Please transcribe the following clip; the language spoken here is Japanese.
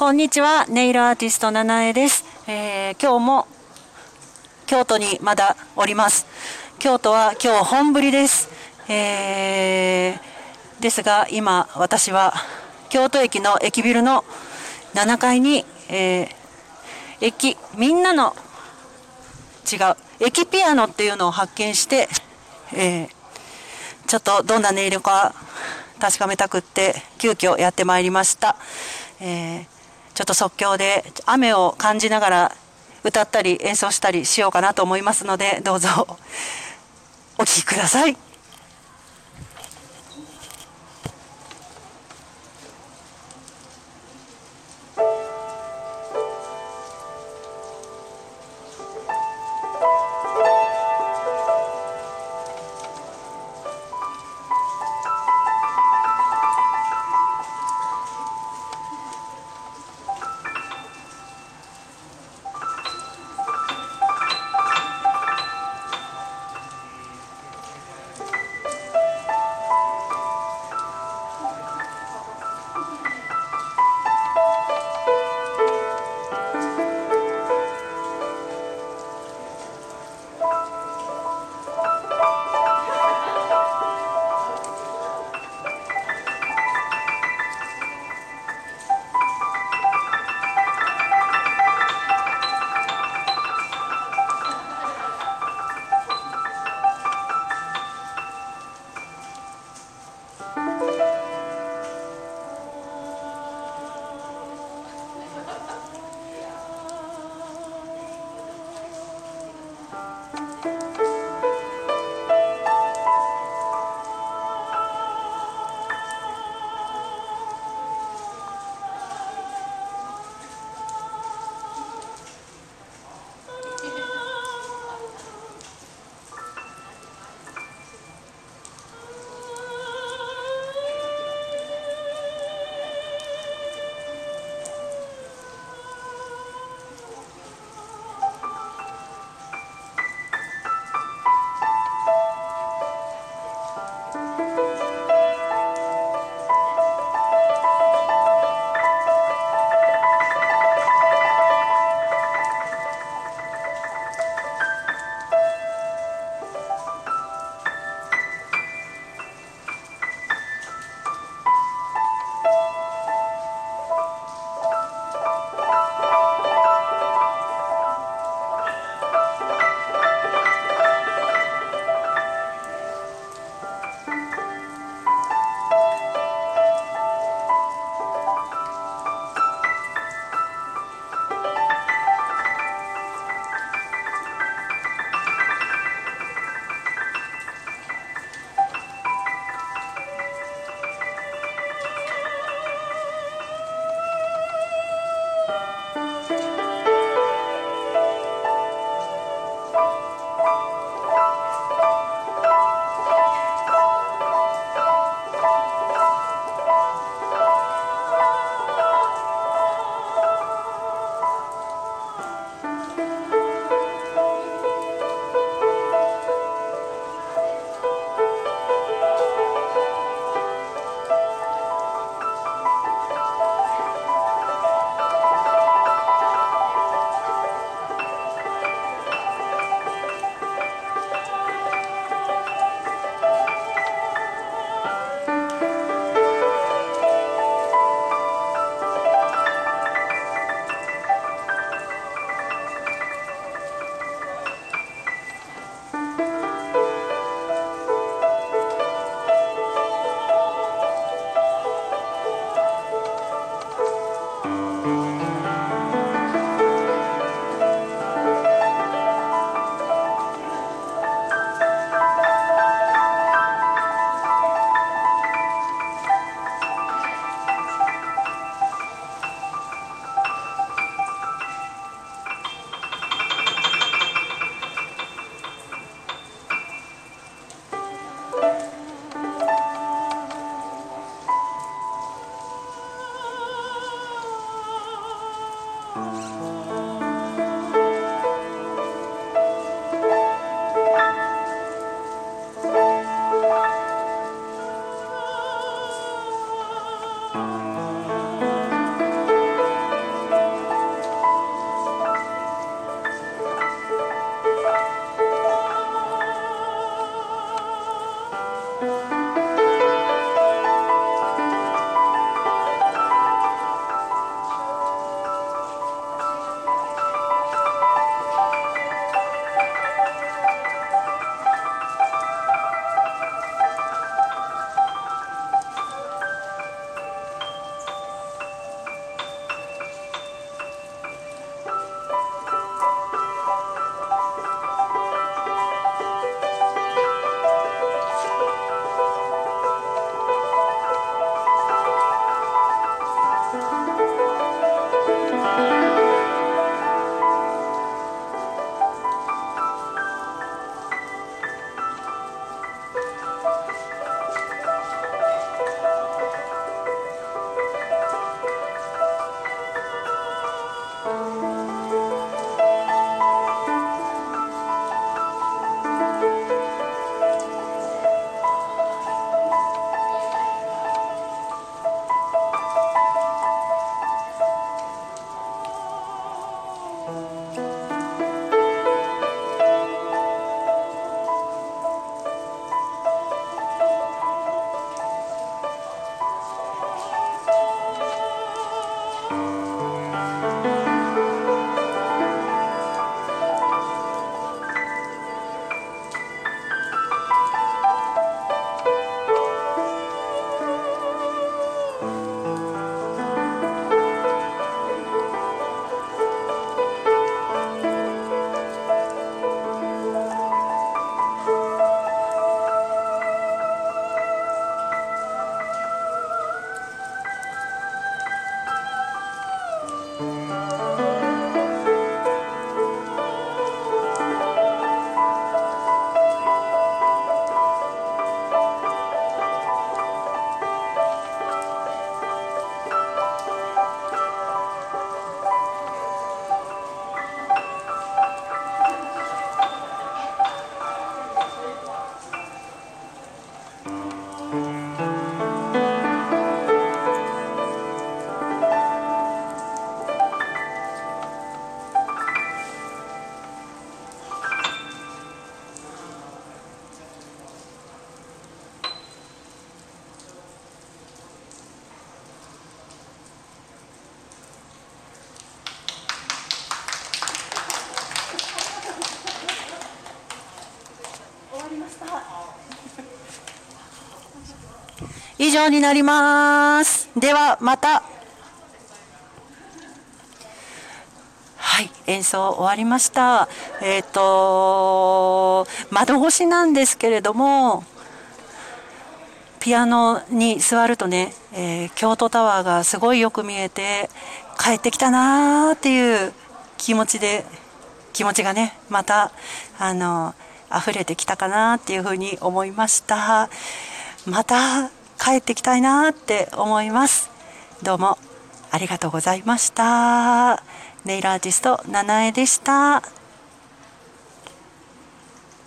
こんにちは、ネイルアーティストななえです、えー、今日も京都にまだおります。京都は今日本降りです。えー、ですが今私は京都駅の駅ビルの7階に、えー、駅みんなの違う駅ピアノっていうのを発見して、えー、ちょっとどんな音色か確かめたくって急遽やってまいりました、えー、ちょっと即興で雨を感じながら歌ったり演奏したりしようかなと思いますのでどうぞお聴きください。Música 以上になります。ではまた。はい、演奏終わりました。えっ、と窓越しなんですけれども、ピアノに座るとね、えー京都タワーがすごいよく見えて帰ってきたなーっていう気持ちで気持ちがねまたあの溢れてきたかなっていうふうに思いましたまた帰ってきたいなって思います。どうもありがとうございました。ネイルアーティスト七重でした。